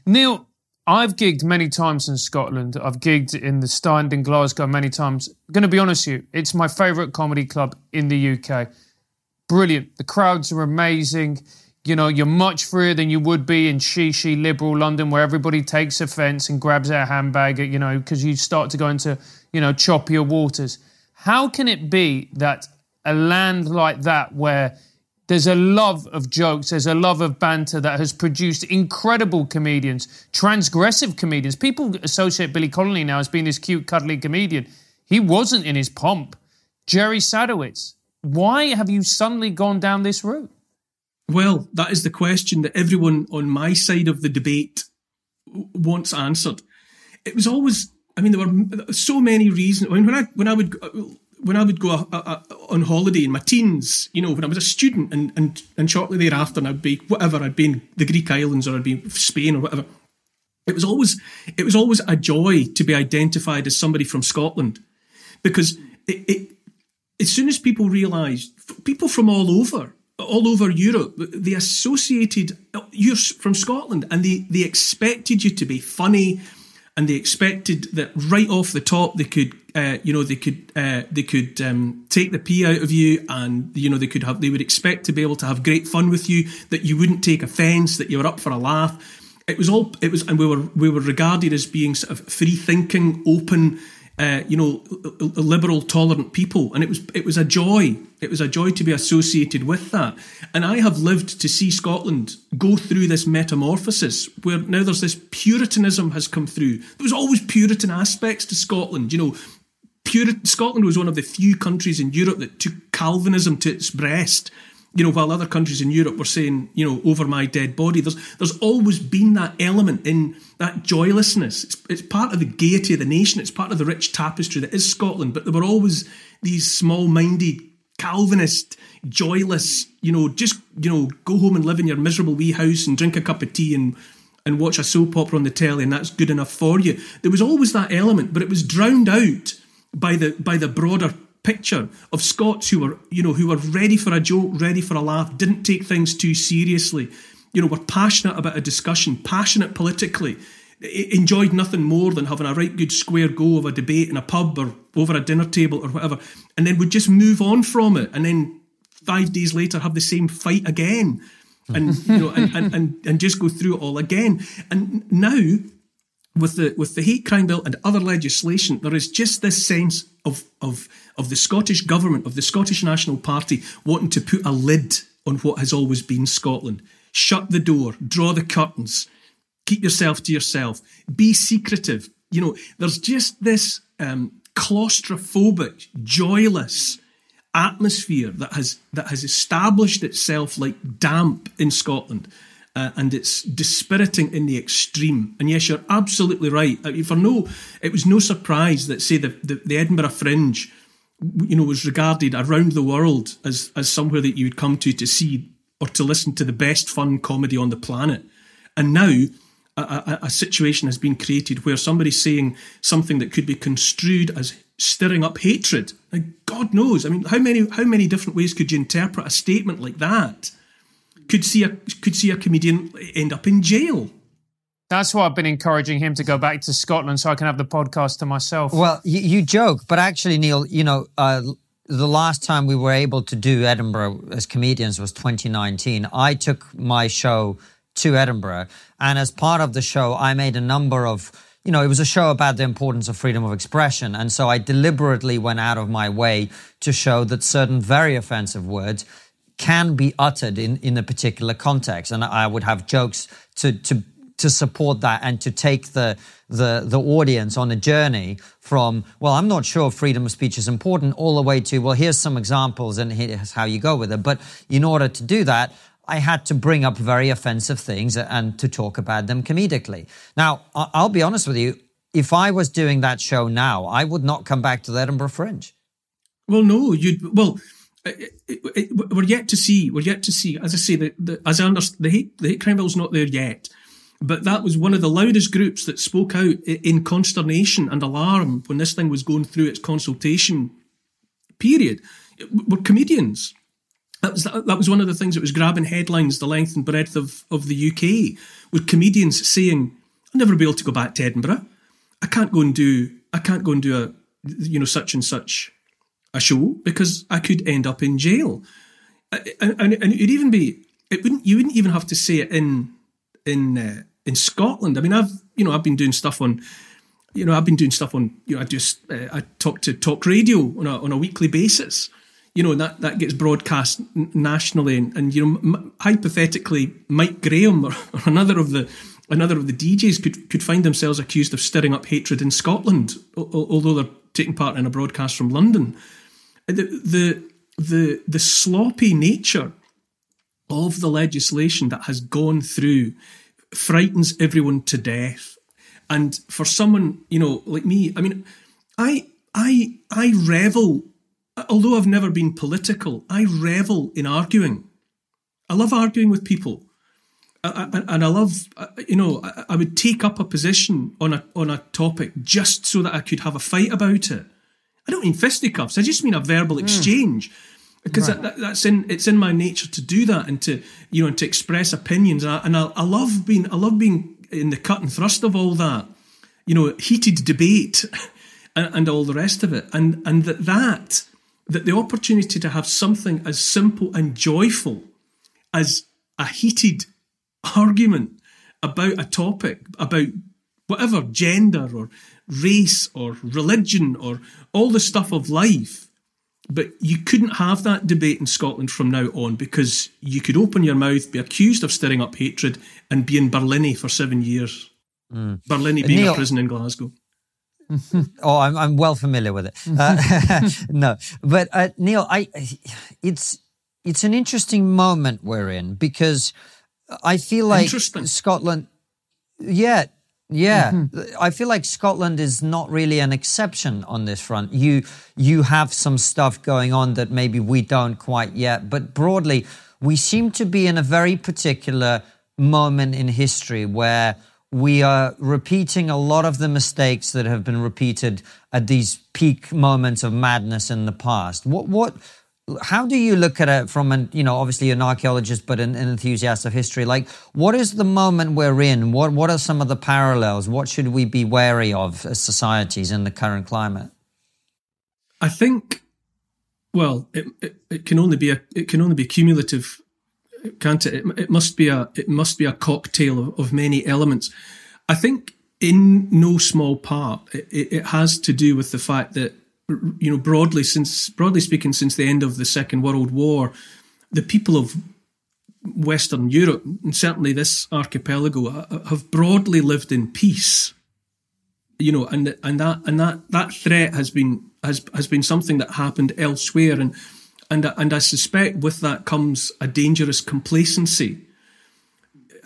Neil, I've gigged many times in Scotland. I've gigged in the Stand in Glasgow many times. I'm going to be honest with you, it's my favourite comedy club in the UK brilliant. The crowds are amazing. You know, you're much freer than you would be in shishi liberal London, where everybody takes offence and grabs their handbag. You know, because you start to go into you know choppier waters. How can it be that a land like that, where there's a love of jokes, there's a love of banter that has produced incredible comedians, transgressive comedians. People associate Billy Connolly now as being this cute, cuddly comedian. He wasn't in his pomp. Jerry Sadowitz, why have you suddenly gone down this route? Well, that is the question that everyone on my side of the debate wants answered. It was always, I mean, there were so many reasons. I mean, when I when I would when I would go uh, uh, on holiday in my teens, you know, when I was a student, and and and shortly thereafter, and I'd be whatever, I'd be in the Greek islands or I'd be in Spain or whatever. It was always it was always a joy to be identified as somebody from Scotland, because it, it as soon as people realised people from all over all over Europe, they associated you're from Scotland and they, they expected you to be funny and they expected that right off the top they could uh, you know they could uh, they could um, take the pee out of you and you know they could have they would expect to be able to have great fun with you that you wouldn't take offence that you were up for a laugh. It was all it was and we were we were regarded as being sort of free thinking open uh, you know, liberal, tolerant people, and it was it was a joy. It was a joy to be associated with that. And I have lived to see Scotland go through this metamorphosis, where now there's this Puritanism has come through. There was always Puritan aspects to Scotland. You know, Scotland was one of the few countries in Europe that took Calvinism to its breast you know, while other countries in Europe were saying, you know, over my dead body, there's there's always been that element in that joylessness. It's, it's part of the gaiety of the nation. It's part of the rich tapestry that is Scotland. But there were always these small-minded, Calvinist, joyless, you know, just you know, go home and live in your miserable wee house and drink a cup of tea and and watch a soap opera on the telly, and that's good enough for you. There was always that element, but it was drowned out by the by the broader picture of Scots who were, you know, who were ready for a joke, ready for a laugh, didn't take things too seriously, you know, were passionate about a discussion, passionate politically, enjoyed nothing more than having a right good square go of a debate in a pub or over a dinner table or whatever, and then would just move on from it, and then five days later have the same fight again. And you know, and, and, and, and just go through it all again. And now with the with the hate crime bill and other legislation, there is just this sense of of of the Scottish government, of the Scottish National Party, wanting to put a lid on what has always been Scotland. Shut the door, draw the curtains, keep yourself to yourself, be secretive. You know, there's just this um, claustrophobic, joyless atmosphere that has that has established itself like damp in Scotland uh, and it's dispiriting in the extreme. And yes, you're absolutely right. I mean, for no, it was no surprise that say the, the, the Edinburgh Fringe, you know, was regarded around the world as as somewhere that you would come to to see or to listen to the best fun comedy on the planet. And now a, a, a, situation has been created where somebody's saying something that could be construed as stirring up hatred. And God knows. I mean, how many how many different ways could you interpret a statement like that? Could see a could see a comedian end up in jail. That's why I've been encouraging him to go back to Scotland so I can have the podcast to myself. Well, you, you joke, but actually, Neil, you know, uh, the last time we were able to do Edinburgh as comedians was 2019. I took my show to Edinburgh, and as part of the show, I made a number of you know, it was a show about the importance of freedom of expression. And so I deliberately went out of my way to show that certain very offensive words can be uttered in, in a particular context. And I would have jokes to, to, to support that and to take the, the, the audience on a journey from, well, I'm not sure freedom of speech is important, all the way to, well, here's some examples and here's how you go with it. But in order to do that, I had to bring up very offensive things and to talk about them comedically. Now, I'll be honest with you. If I was doing that show now, I would not come back to the Edinburgh Fringe. Well, no, you'd, well, it, it, it, we're yet to see. We're yet to see. As I say, the, the, as I understand, the hate the hate crime bill's not there yet, but that was one of the loudest groups that spoke out in consternation and alarm when this thing was going through its consultation period. Were comedians. That was that was one of the things that was grabbing headlines the length and breadth of of the UK. With comedians saying, "I'll never be able to go back to Edinburgh. I can't go and do. I can't go and do a you know such and such." A show because I could end up in jail. And, and, and it'd even be it wouldn't you wouldn't even have to say it in in uh, in Scotland. I mean, I've you know I've been doing stuff on you know I've been doing stuff on you know I just uh, I talk to talk radio on a on a weekly basis. You know that that gets broadcast nationally, and, and you know m- hypothetically Mike Graham or, or another of the another of the DJs could could find themselves accused of stirring up hatred in Scotland, although they're taking part in a broadcast from London the the the, the sloppy nature of the legislation that has gone through frightens everyone to death. And for someone, you know, like me, I mean, I I I revel although I've never been political, I revel in arguing. I love arguing with people. and I love, uh, you know, I would take up a position on a on a topic just so that I could have a fight about it. I don't mean fisticuffs. I just mean a verbal hmm. exchange, mm. because right. that, that's in it's in my nature to do that and to you know and to express opinions. And, I, and I, I love being I love being in the cut and thrust of all that, you know, heated debate and, and all the rest of it. And and that that that the opportunity to have something as simple and joyful as a heated argument about a topic, about whatever gender or race or religion or all the stuff of life. But you couldn't have that debate in Scotland from now on because you could open your mouth, be accused of stirring up hatred, and be in Barlinnie for seven years. Mm. Barlinnie being Neil, a prison in Glasgow. oh, I'm, I'm well familiar with it. Uh, no, but uh, Neil, I it's it's an interesting moment we're in because I feel like Scotland. Yeah, yeah. Mm-hmm. I feel like Scotland is not really an exception on this front. You you have some stuff going on that maybe we don't quite yet, but broadly, we seem to be in a very particular moment in history where we are repeating a lot of the mistakes that have been repeated at these peak moments of madness in the past. What, what, how do you look at it from an, you know, obviously an archaeologist, but an, an enthusiast of history? Like, what is the moment we're in? What, what are some of the parallels? What should we be wary of as societies in the current climate? I think, well, it, it, it can only be a, it can only be cumulative can't it? it? It, must be a it must be a cocktail of, of many elements. I think in no small part it, it, has to do with the fact that you know broadly since broadly speaking since the end of the Second World War, the people of Western Europe and certainly this archipelago uh, uh, have broadly lived in peace. You know, and and that and that that threat has been has has been something that happened elsewhere and and and I suspect with that comes a dangerous complacency.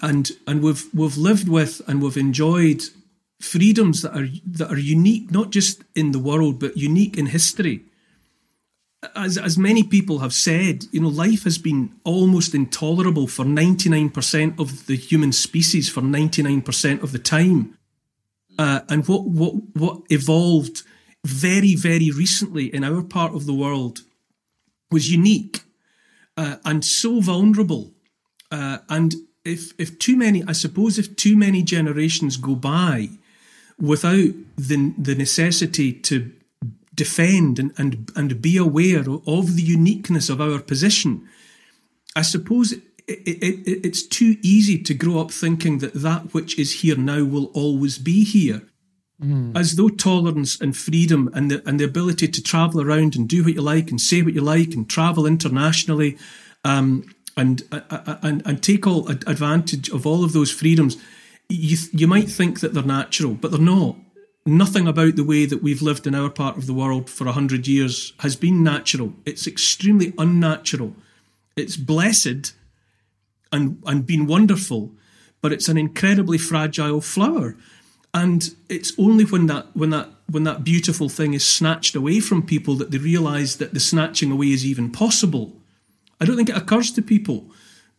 And and we've we've lived with and we've enjoyed freedoms that are that are unique, not just in the world, but unique in history. As as many people have said, you know, life has been almost intolerable for ninety nine percent of the human species for ninety nine percent of the time. Uh, and what what what evolved very very recently in our part of the world was unique uh, and so vulnerable. Uh, and if if too many, I suppose, if too many generations go by without the the necessity to defend and and, and be aware of the uniqueness of our position, I suppose it, it, it, it's too easy to grow up thinking that that which is here now will always be here. Mm. As though tolerance and freedom and the and the ability to travel around and do what you like and say what you like and travel internationally, um, and, uh, uh, and and take all advantage of all of those freedoms, you you might think that they're natural, but they're not. Nothing about the way that we've lived in our part of the world for a hundred years has been natural. It's extremely unnatural. It's blessed and and been wonderful, but it's an incredibly fragile flower and it's only when that when that when that beautiful thing is snatched away from people that they realize that the snatching away is even possible i don't think it occurs to people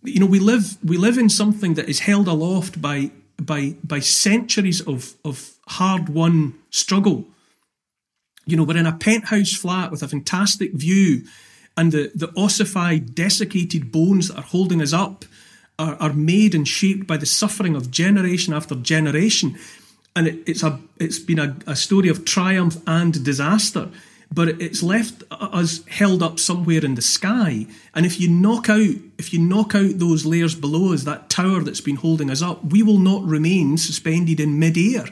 you know we live we live in something that is held aloft by by by centuries of of hard won struggle. You know we're in a penthouse flat with a fantastic view and the the ossified desiccated bones that are holding us up are, are made and shaped by the suffering of generation after generation. And it, it's a it's been a, a story of triumph and disaster but it's left us held up somewhere in the sky. And if you knock out if you knock out those layers below us that tower that's been holding us up we will not remain suspended in midair.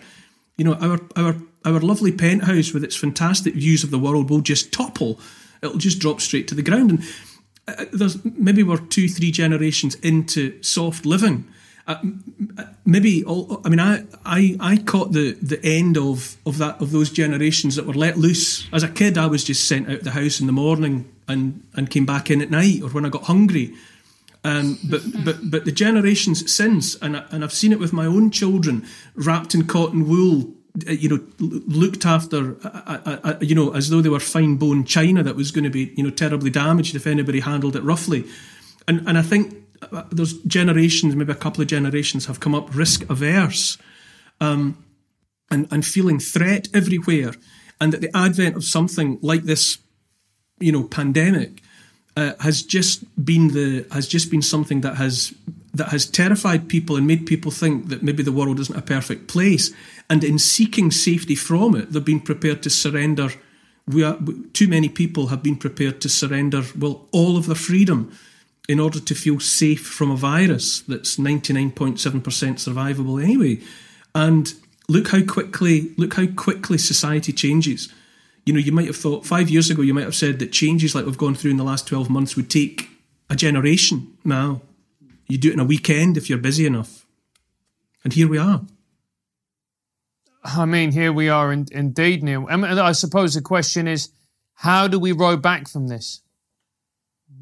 You know our our our lovely penthouse with its fantastic views of the world will just topple. It'll just drop straight to the ground. And uh, there's maybe we're two three generations into soft living uh, maybe all, I mean I, I I caught the the end of of that of those generations that were let loose as a kid I was just sent out the house in the morning and and came back in at night or when I got hungry Um, but but but the generations since, and I, and I've seen it with my own children, wrapped in cotton wool, uh, you know, looked after, uh, uh, uh, you know, as though they were fine bone china that was going to be, you know, terribly damaged if anybody handled it roughly. And and I think those generations, maybe a couple of generations, have come up risk averse, um, and and feeling threat everywhere, and that the advent of something like this, you know, pandemic uh, has just been the has just been something that has that has terrified people and made people think that maybe the world isn't a perfect place. And in seeking safety from it, they've been prepared to surrender. We are, too many people have been prepared to surrender, well, all of their freedom in order to feel safe from a virus that's 99.7% survivable anyway. And look how quickly look how quickly society changes you know, you might have thought five years ago, you might have said that changes like we've gone through in the last 12 months would take a generation. Now, you do it in a weekend if you're busy enough. And here we are. I mean, here we are in, indeed, Neil. I, mean, I suppose the question is how do we row back from this?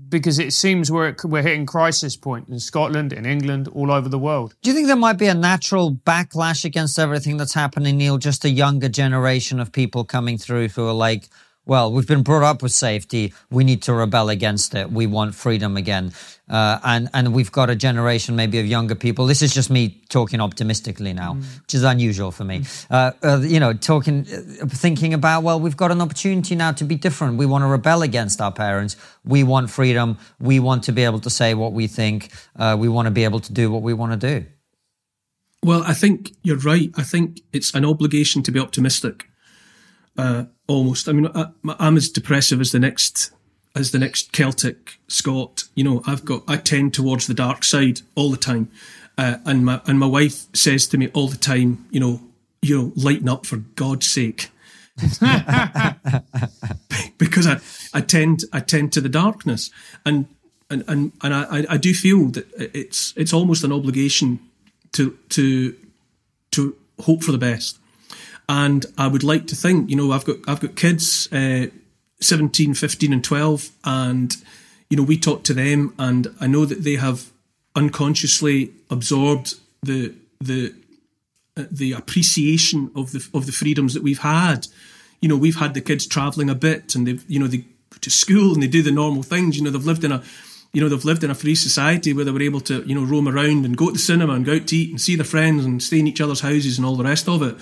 Because it seems we're, we're hitting crisis point in Scotland, in England, all over the world. Do you think there might be a natural backlash against everything that's happening, Neil? Just a younger generation of people coming through who are like, well, we've been brought up with safety. We need to rebel against it. We want freedom again. Uh, and, and we've got a generation maybe of younger people. This is just me talking optimistically now, mm. which is unusual for me. Mm. Uh, uh, you know, talking, uh, thinking about, well, we've got an opportunity now to be different. We want to rebel against our parents. We want freedom. We want to be able to say what we think. Uh, we want to be able to do what we want to do. Well, I think you're right. I think it's an obligation to be optimistic. Uh, almost. I mean, I, am as depressive as the next as the next Celtic Scot. You know, I've got I tend towards the dark side all the time, uh, and my and my wife says to me all the time, you know, you know, lighten up for God's sake. because I, I tend I tend to the darkness and and and, and I, I do feel that it's it's almost an obligation to to to hope for the best and I would like to think, you know, I've got I've got kids, uh, 17, 15 and 12 and you know, we talk to them and I know that they have unconsciously absorbed the the uh, the appreciation of the of the freedoms that we've had. You know, we've had the kids traveling a bit and they've you know they go to school and they do the normal things. You know, they've lived in a you know they've lived in a free society where they were able to you know roam around and go to the cinema and go out to eat and see their friends and stay in each other's houses and all the rest of it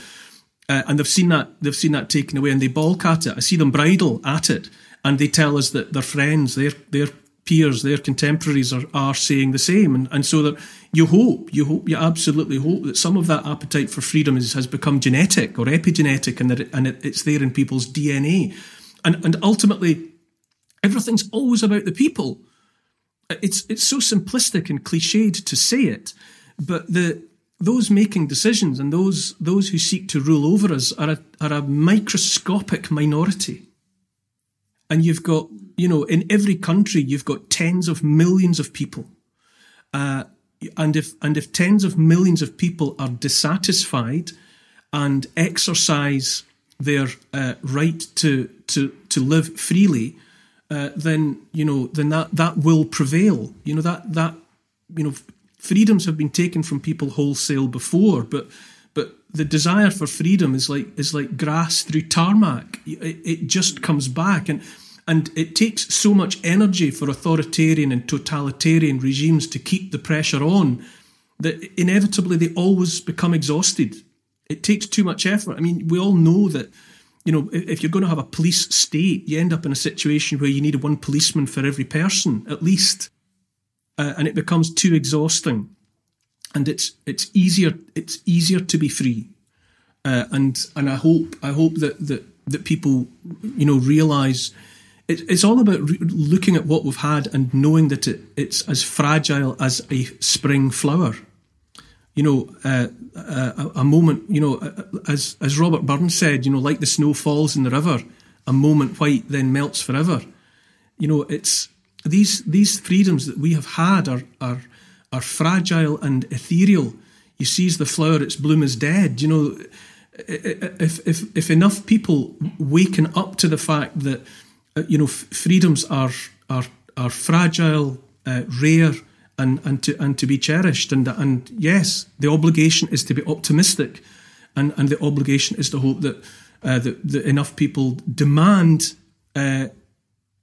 uh, and they've seen that they've seen that taken away, and they balk at it. I see them bridle at it, and they tell us that their friends, their their peers, their contemporaries are, are saying the same, and and so that you hope, you hope, you absolutely hope that some of that appetite for freedom is, has become genetic or epigenetic, and that it, and it, it's there in people's DNA, and and ultimately, everything's always about the people. It's it's so simplistic and cliched to say it, but the those making decisions and those those who seek to rule over us are a, are a microscopic minority. And you've got, you know, in every country, you've got tens of millions of people. Uh, and if and if tens of millions of people are dissatisfied and exercise their uh, right to to to live freely, uh, then you know then that that will prevail. You know that that you know freedoms have been taken from people wholesale before, but but the desire for freedom is like is like grass through tarmac. It, it just comes back, and and it takes so much energy for authoritarian and totalitarian regimes to keep the pressure on that inevitably they always become exhausted. It takes too much effort. I mean, we all know that you know, if you're going to have a police state, you end up in a situation where you need one policeman for every person, at least uh, and it becomes too exhausting. And it's it's easier it's easier to be free, uh, and and I hope I hope that that that people you know realize it, it's all about re- looking at what we've had and knowing that it, it's as fragile as a spring flower. You know, uh, uh a, a, moment. You know, uh, as as Robert Burns said, you know, like the snow falls in the river, a moment white then melts forever. You know, it's these these freedoms that we have had are are are fragile and ethereal. You seize the flower, its bloom is dead. You know, if if if enough people waken up to the fact that uh, you know freedoms are are are fragile, uh, rare, and, and to and to be cherished. And and yes, the obligation is to be optimistic, and, and the obligation is to hope that uh, that, that enough people demand uh,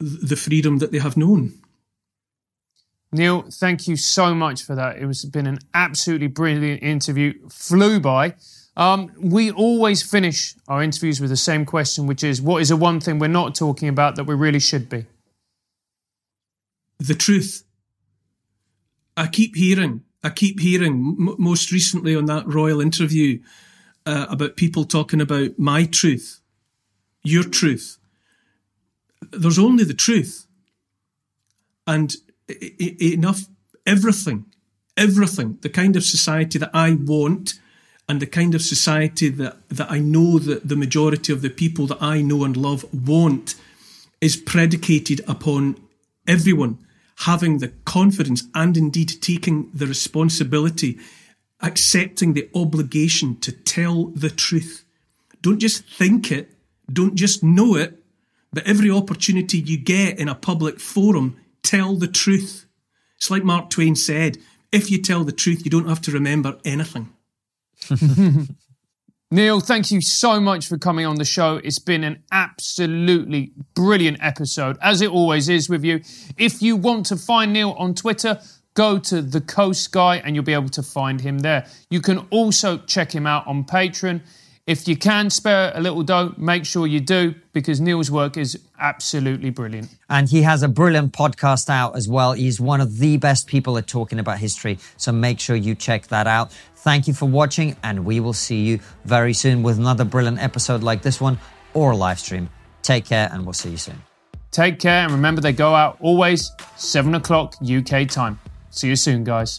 the freedom that they have known. Neil, thank you so much for that. It was been an absolutely brilliant interview. Flew by. Um, we always finish our interviews with the same question, which is, what is the one thing we're not talking about that we really should be? The truth. I keep hearing, I keep hearing, m- most recently on that royal interview, uh, about people talking about my truth, your truth. There's only the truth. And enough, everything, everything, the kind of society that I want and the kind of society that, that I know that the majority of the people that I know and love want is predicated upon everyone having the confidence and indeed taking the responsibility, accepting the obligation to tell the truth. Don't just think it, don't just know it, but every opportunity you get in a public forum, tell the truth. It's like Mark Twain said if you tell the truth, you don't have to remember anything. Neil, thank you so much for coming on the show. It's been an absolutely brilliant episode, as it always is with you. If you want to find Neil on Twitter, go to The Coast Guy and you'll be able to find him there. You can also check him out on Patreon. If you can spare a little dough, make sure you do because Neil's work is absolutely brilliant. And he has a brilliant podcast out as well. He's one of the best people at talking about history. So make sure you check that out. Thank you for watching, and we will see you very soon with another brilliant episode like this one or a live stream. Take care, and we'll see you soon. Take care and remember they go out always 7 o'clock UK time. See you soon, guys.